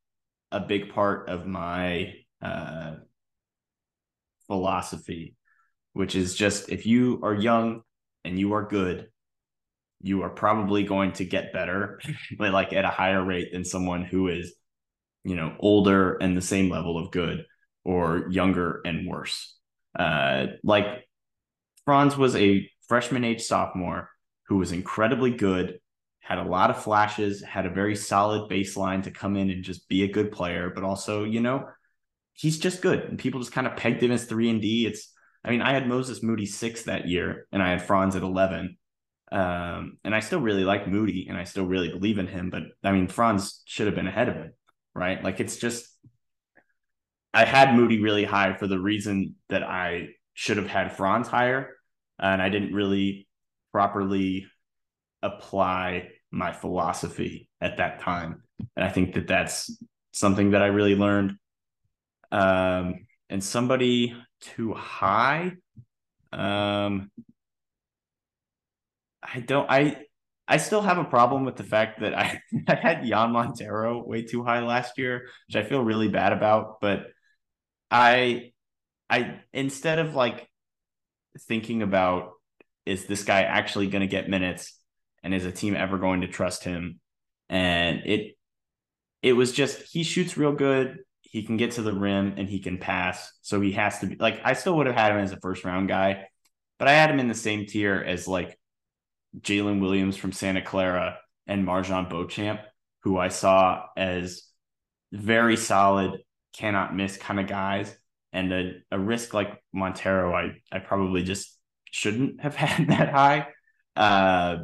a big part of my uh, philosophy, which is just if you are young and you are good you are probably going to get better [laughs] but like at a higher rate than someone who is you know older and the same level of good or younger and worse. Uh like franz was a freshman age sophomore who was incredibly good had a lot of flashes had a very solid baseline to come in and just be a good player but also you know he's just good and people just kind of pegged him as 3 and D. It's I mean I had Moses Moody 6 that year and I had Franz at 11 um, and I still really like Moody and I still really believe in him, but I mean, Franz should have been ahead of him, right? Like it's just, I had Moody really high for the reason that I should have had Franz higher. And I didn't really properly apply my philosophy at that time. And I think that that's something that I really learned. Um, and somebody too high, um, I don't I I still have a problem with the fact that I, [laughs] I had Jean Montero way too high last year, which I feel really bad about. But I I instead of like thinking about is this guy actually going to get minutes and is a team ever going to trust him? And it it was just he shoots real good. He can get to the rim and he can pass. So he has to be like I still would have had him as a first round guy, but I had him in the same tier as like Jalen Williams from Santa Clara and MarJon Beauchamp, who I saw as very solid, cannot miss kind of guys. And a, a risk like Montero, I, I probably just shouldn't have [laughs] had that high, uh,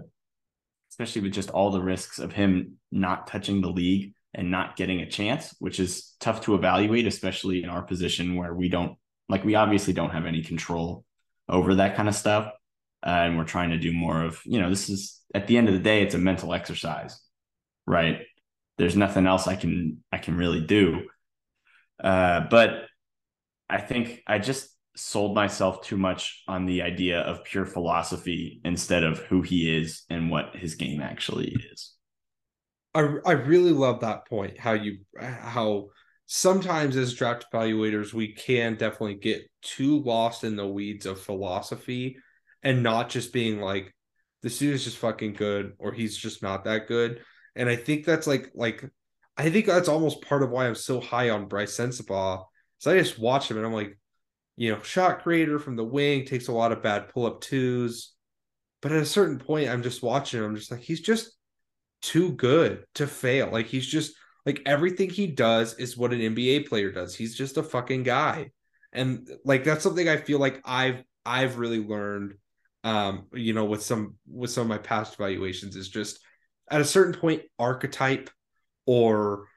especially with just all the risks of him not touching the league and not getting a chance, which is tough to evaluate, especially in our position where we don't like we obviously don't have any control over that kind of stuff uh, and we're trying to do more of you know this is at the end of the day it's a mental exercise right? There's nothing else i can i can really do. Uh, but i think i just sold myself too much on the idea of pure philosophy instead of who he is and what his game actually is. I i really love that point how you how sometimes as draft evaluators we can definitely get too lost in the weeds of philosophy and not just being like this dude is just fucking good or he's just not that good. And I think that's like like I think that's almost part of why I'm so high on Brice Sensabaugh. So I just watch him and I'm like, you know, shot creator from the wing takes a lot of bad pull up twos. But at a certain point, I'm just watching him. I'm just like, he's just too good to fail. Like he's just like everything he does is what an NBA player does. He's just a fucking guy. And like that's something I feel like I've I've really learned um, you know, with some with some of my past evaluations is just at a certain point, archetype or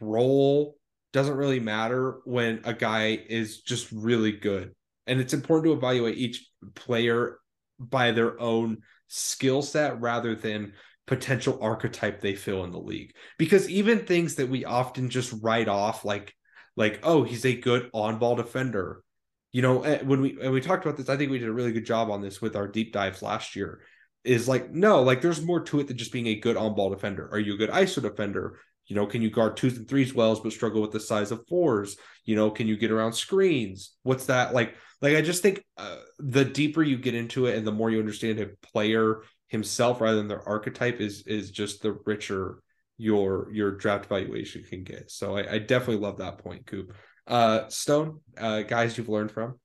role doesn't really matter when a guy is just really good. And it's important to evaluate each player by their own skill set rather than potential archetype they fill in the league. Because even things that we often just write off like like oh, he's a good on-ball defender you know eh, when we and we talked about this i think we did a really good job on this with our deep dives last year is like no like there's more to it than just being a good on ball defender are you a good iso defender you know can you guard twos and threes wells but struggle with the size of fours you know can you get around screens what's that like like i just think uh, the deeper you get into it and the more you understand a player himself rather than their archetype is is just the richer your your draft valuation can get. So I, I definitely love that point, Coop. Uh, Stone, uh, guys you've learned from.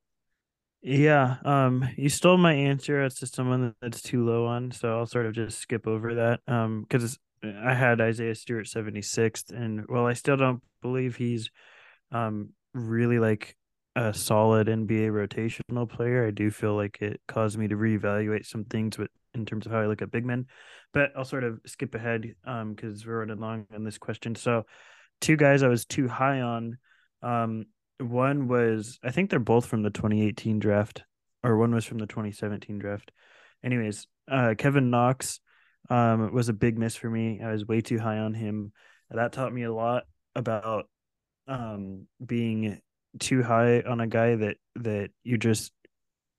Yeah, um, you stole my answer as to someone that's too low on, so I'll sort of just skip over that. Um, because I had Isaiah Stewart 76th, and well, I still don't believe he's um really like a solid NBA rotational player. I do feel like it caused me to reevaluate some things with in terms of how I look at big men. But I'll sort of skip ahead um because we're running long on this question. So two guys I was too high on. Um one was I think they're both from the 2018 draft, or one was from the 2017 draft. Anyways, uh, Kevin Knox um, was a big miss for me. I was way too high on him. That taught me a lot about um, being too high on a guy that that you just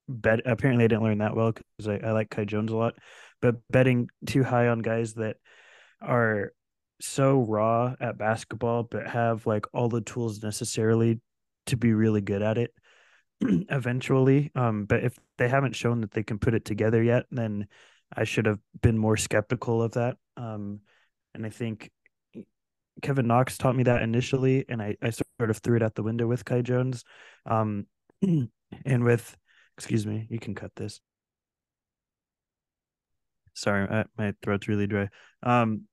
bet. Apparently, I didn't learn that well because I, I like Kai Jones a lot, but betting too high on guys that are so raw at basketball but have like all the tools necessarily to be really good at it [clears throat] eventually. Um, but if they haven't shown that they can put it together yet, then I should have been more skeptical of that. Um, and I think Kevin Knox taught me that initially, and I, I sort of threw it out the window with Kai Jones. Um, [clears throat] and with, excuse me, you can cut this. Sorry, my throat's really dry. Um,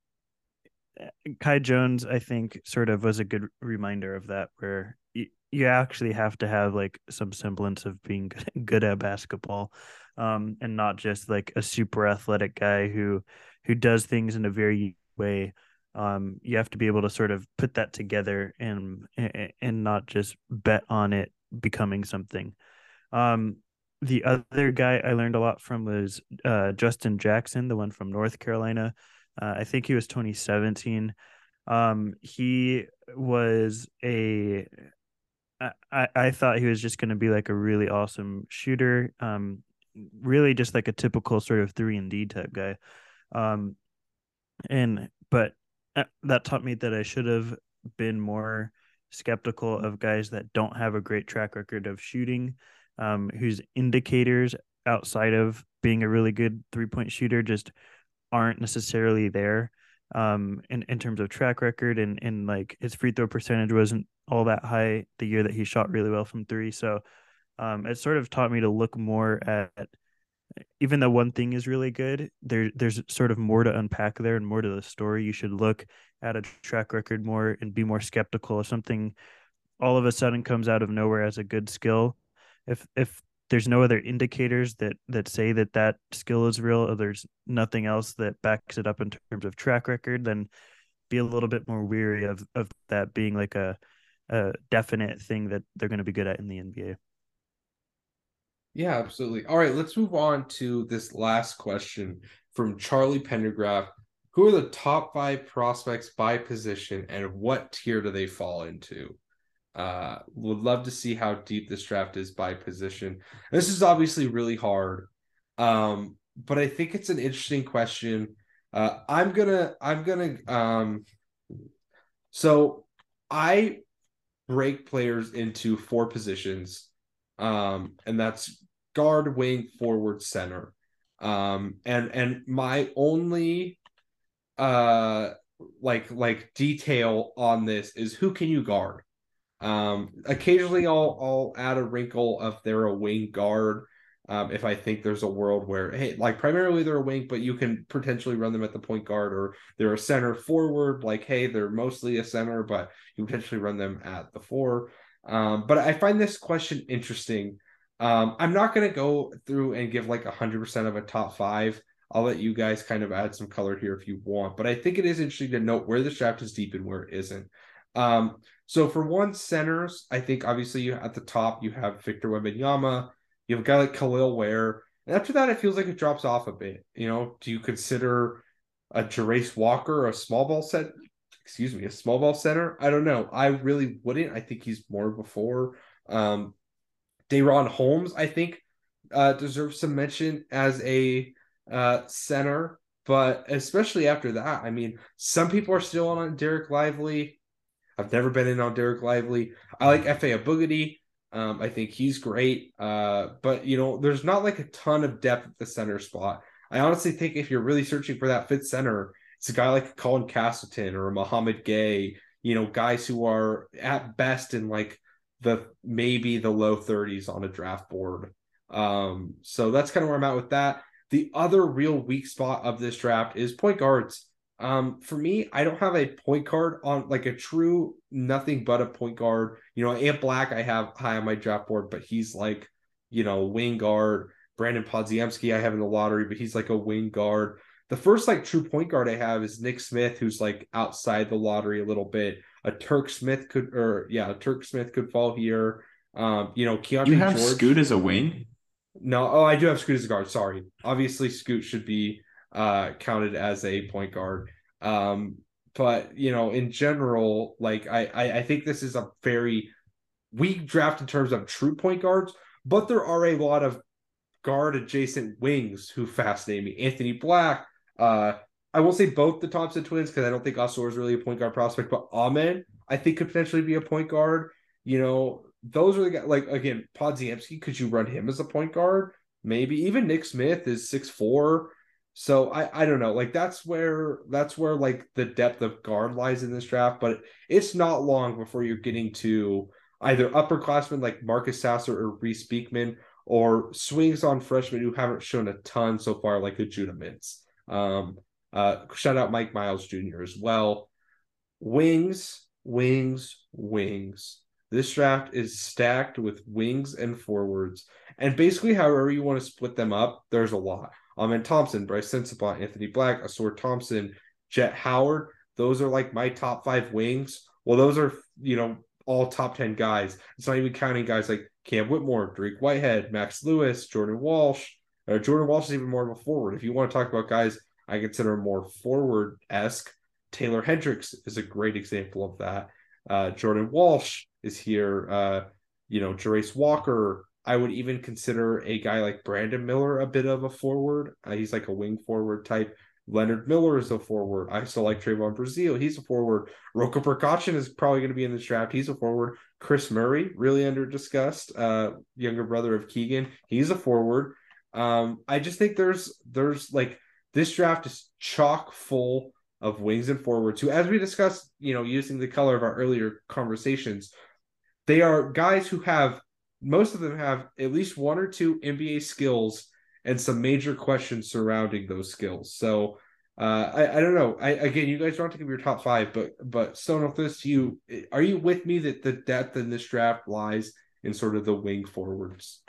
Kai Jones, I think, sort of was a good reminder of that, where you you actually have to have like some semblance of being [laughs] good at basketball um, and not just like a super athletic guy who who does things in a very way. Um, you have to be able to sort of put that together and and not just bet on it becoming something. Um, the other guy i learned a lot from was uh, justin jackson the one from north carolina uh, i think he was 2017 um, he was a I, I thought he was just going to be like a really awesome shooter. Um, really just like a typical sort of three and D type guy. Um, and but uh, that taught me that I should have been more skeptical of guys that don't have a great track record of shooting, um, whose indicators outside of being a really good three point shooter just aren't necessarily there um in, in terms of track record and and like his free throw percentage wasn't all that high the year that he shot really well from three. So um, it sort of taught me to look more at even though one thing is really good, there there's sort of more to unpack there and more to the story. You should look at a track record more and be more skeptical if something all of a sudden comes out of nowhere as a good skill. If if there's no other indicators that that say that that skill is real, or there's nothing else that backs it up in terms of track record, then be a little bit more weary of of that being like a a definite thing that they're going to be good at in the NBA. Yeah, absolutely. All right, let's move on to this last question from Charlie Pendergraph. Who are the top five prospects by position and what tier do they fall into? Uh, would love to see how deep this draft is by position. This is obviously really hard, um, but I think it's an interesting question. Uh, I'm gonna, I'm gonna, um, so I break players into four positions, um, and that's guard, wing, forward, center. Um, and and my only uh like like detail on this is who can you guard? Um, occasionally I'll I'll add a wrinkle if they're a wing guard. Um, if I think there's a world where, hey, like primarily they're a wing, but you can potentially run them at the point guard, or they're a center forward, like, hey, they're mostly a center, but you potentially run them at the four. Um, but I find this question interesting. Um, I'm not going to go through and give like 100% of a top five. I'll let you guys kind of add some color here if you want, but I think it is interesting to note where the draft is deep and where it isn't. Um, so for one, centers, I think obviously you at the top you have Victor Wembanyama, you have a guy like Kel'el Ware. And after that, it feels like it drops off a bit. You know, do you consider a Jarace Walker a small ball set? Excuse me, a small ball center? I don't know. I really wouldn't. I think he's more before. Um, DaRon Holmes, I think, uh, deserves some mention as a uh, center, but especially after that, I mean, some people are still on Dereck Lively. I've never been in on Dereck Lively. I like Efe Abogidi. Um, I think he's great. Uh, but you know, there's not like a ton of depth at the center spot. I honestly think if you're really searching for that fifth center, It's a guy like Colin Castleton or Mouhamed Gueye, you know, guys who are at best in like the maybe the low 30s on a draft board. Um, so that's kind of where I'm at with that. The other real weak spot of this draft is point guards. Um, for me, I don't have a point guard on like a true nothing but a point guard. You know, Ant Black I have high on my draft board, but he's like, you know, wing guard. Brandin Podziemski I have in the lottery, but he's like a wing guard. The first like true point guard I have is Nick Smith, who's like outside the lottery a little bit. A Turk Smith could, or yeah, a Turk Smith could fall here. Um, you know, Keyonte you have George. Scoot as a wing. No, oh, I do have Scoot as a guard. Sorry, obviously Scoot should be uh, counted as a point guard. Um, but you know, in general, like I, I, I think this is a very weak draft in terms of true point guards, but there are a lot of guard adjacent wings who fascinate me. Anthony Black, uh, I won't say both the Thompson twins because I don't think Ausar is really a point guard prospect, but Amen, I think could potentially be a point guard. You know, those are the guys like again, Podziemski, could you run him as a point guard? Maybe even Nick Smith is six four. So I I don't know. Like that's where that's where like the depth of guard lies in this draft, but it's not long before you're getting to either upperclassmen like Marcus Sasser or Reece Beekman or swings on freshmen who haven't shown a ton so far, like the Judah. Um, uh, shout out Mike Miles Jr. as well. Wings, wings, wings. This draft is stacked with wings and forwards. And basically, however you want to split them up, there's a lot. Amen Thompson, Brice Sensabaugh, Anthony Black, Ausar Thompson, Jett Howard. Those are like my top five wings. Well, those are, you know, all top 10 guys. It's not even counting guys like Cam Whitmore, Drake Whitehead, Max Lewis, Jordan Walsh. Uh, Jordan Walsh is even more of a forward. If you want to talk about guys I consider more forward esque, Taylor Hendricks is a great example of that. Uh, Jordan Walsh is here. Uh, you know, Jarace Walker. I would even consider a guy like Brandon Miller a bit of a forward. Uh, he's like a wing forward type. Leonard Miller is a forward. I still like Trevon Brazile. He's a forward. Roko Prkačin is probably going to be in this draft. He's a forward. Kris Murray, really under discussed, uh, younger brother of Keegan. He's a forward. Um, I just think there's there's like this draft is chock full of wings and forwards who, as we discussed, you know, using the color of our earlier conversations, they are guys who have most of them have at least one or two NBA skills and some major questions surrounding those skills. So uh, I, I don't know. I again, you guys don't have to give your top five, but but this, you are you with me that the depth in this draft lies in sort of the wing forwards?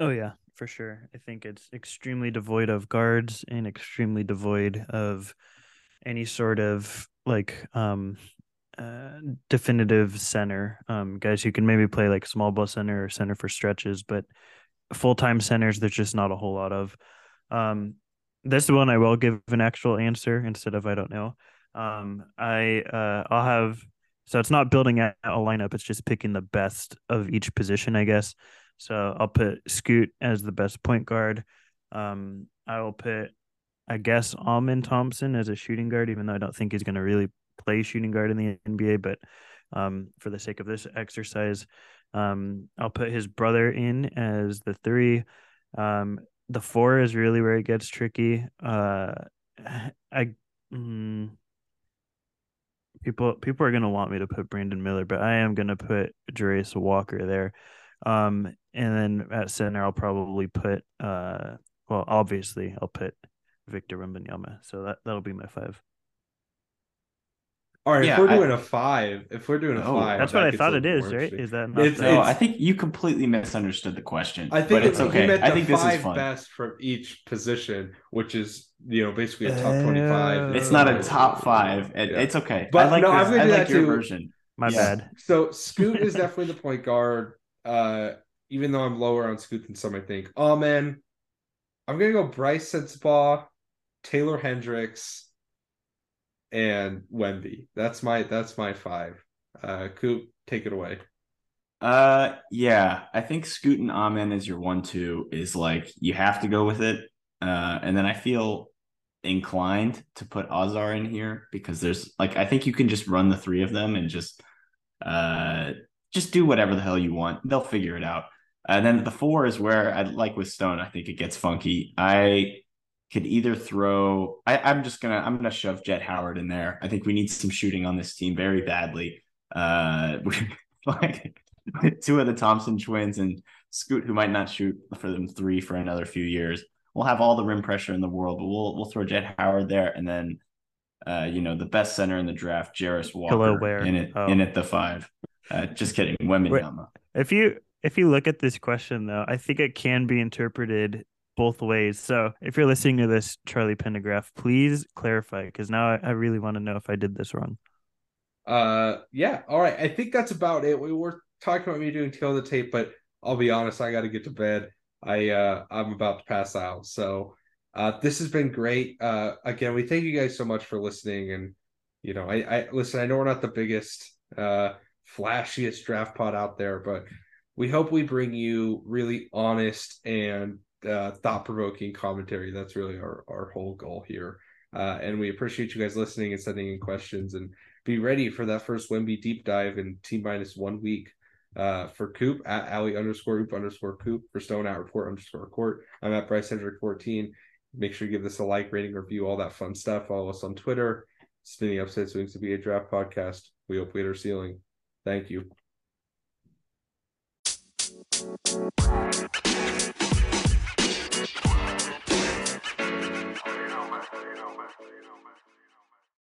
Oh yeah, for sure. I think it's extremely devoid of guards and extremely devoid of any sort of like um uh, definitive center um guys who can maybe play like small ball center or center for stretches but full-time centers there's just not a whole lot of um this one i will give an actual answer instead of i don't know um i uh i'll have so it's not building a, a lineup it's just picking the best of each position i guess so I'll put Scoot as the best point guard. Um, I will put, I guess, Amen Thompson as a shooting guard, even though I don't think he's going to really play shooting guard in the NBA. But um, for the sake of this exercise, um, I'll put his brother in as the three. Um, the four is really where it gets tricky. Uh, I. Mm, people people are gonna want me to put Brandon Miller, but I am gonna put Jarace Walker there. Um, and then at center, I'll probably put, uh, well, obviously, I'll put Victor Wembanyama. So that, that'll be my five. All right, yeah, if we're doing a five, if we're doing a oh, five, that's what I thought it is, right? Is that not it's, no? I think you completely misunderstood the question. I think but it's okay. I think this is fun. best from each position, which is you know basically a top twenty-five. It's not a top five. It, yeah. It's okay. But I like, no, I'm gonna I do like that your too. version. My yeah. bad. [laughs] So Scoot is definitely the point guard. Uh, even though I'm lower on Scoot than some, I think. Oh man, I'm gonna go Brice Sensabaugh, Taylor Hendricks, and Wemby. That's my that's my five. Uh, Coop, take it away. Uh, yeah, I think Scoot and Amen as your one-two is like you have to go with it. Uh, and then I feel inclined to put Ausar in here because there's like I think you can just run the three of them and just uh just do whatever the hell you want. They'll figure it out. And then the four is where I like with Stone. I think it gets funky. I could either throw. I, I'm just gonna I'm gonna shove Jett Howard in there. I think we need some shooting on this team very badly. Uh, [laughs] like [laughs] two of the Thompson twins and Scoot, who might not shoot for them three for another few years. We'll have all the rim pressure in the world, but we'll we'll throw Jett Howard there, and then, uh, you know, the best center in the draft, Jarace Walker, in it oh. in at the five. Uh, just kidding, Wembanyama. If you if you look at this question though, I think it can be interpreted both ways. So if you're listening to this, Charlie Pendergraph, please clarify because now I, I really want to know if I did this wrong. Uh, yeah. All right. I think that's about it. We were talking about me doing tail of the tape, but I'll be honest, I got to get to bed. I uh, I'm about to pass out. So uh, this has been great. Uh, again, we thank you guys so much for listening. And you know, I, I listen. I know we're not the biggest, uh, flashiest draft pod out there, but we hope we bring you really honest and uh, thought provoking commentary. That's really our our whole goal here. Uh, and we appreciate you guys listening and sending in questions and be ready for that first Wemby deep dive in T minus one week. Uh, for Coop at Alley underscore Oop underscore Coop for Stone at Report underscore Court. I'm at Bryce Hendrick 14. Make sure you give this a like, rating, review, all that fun stuff. Follow us on Twitter. Spinning Upside Swings to be a draft podcast. We hope we hit our ceiling. Thank you.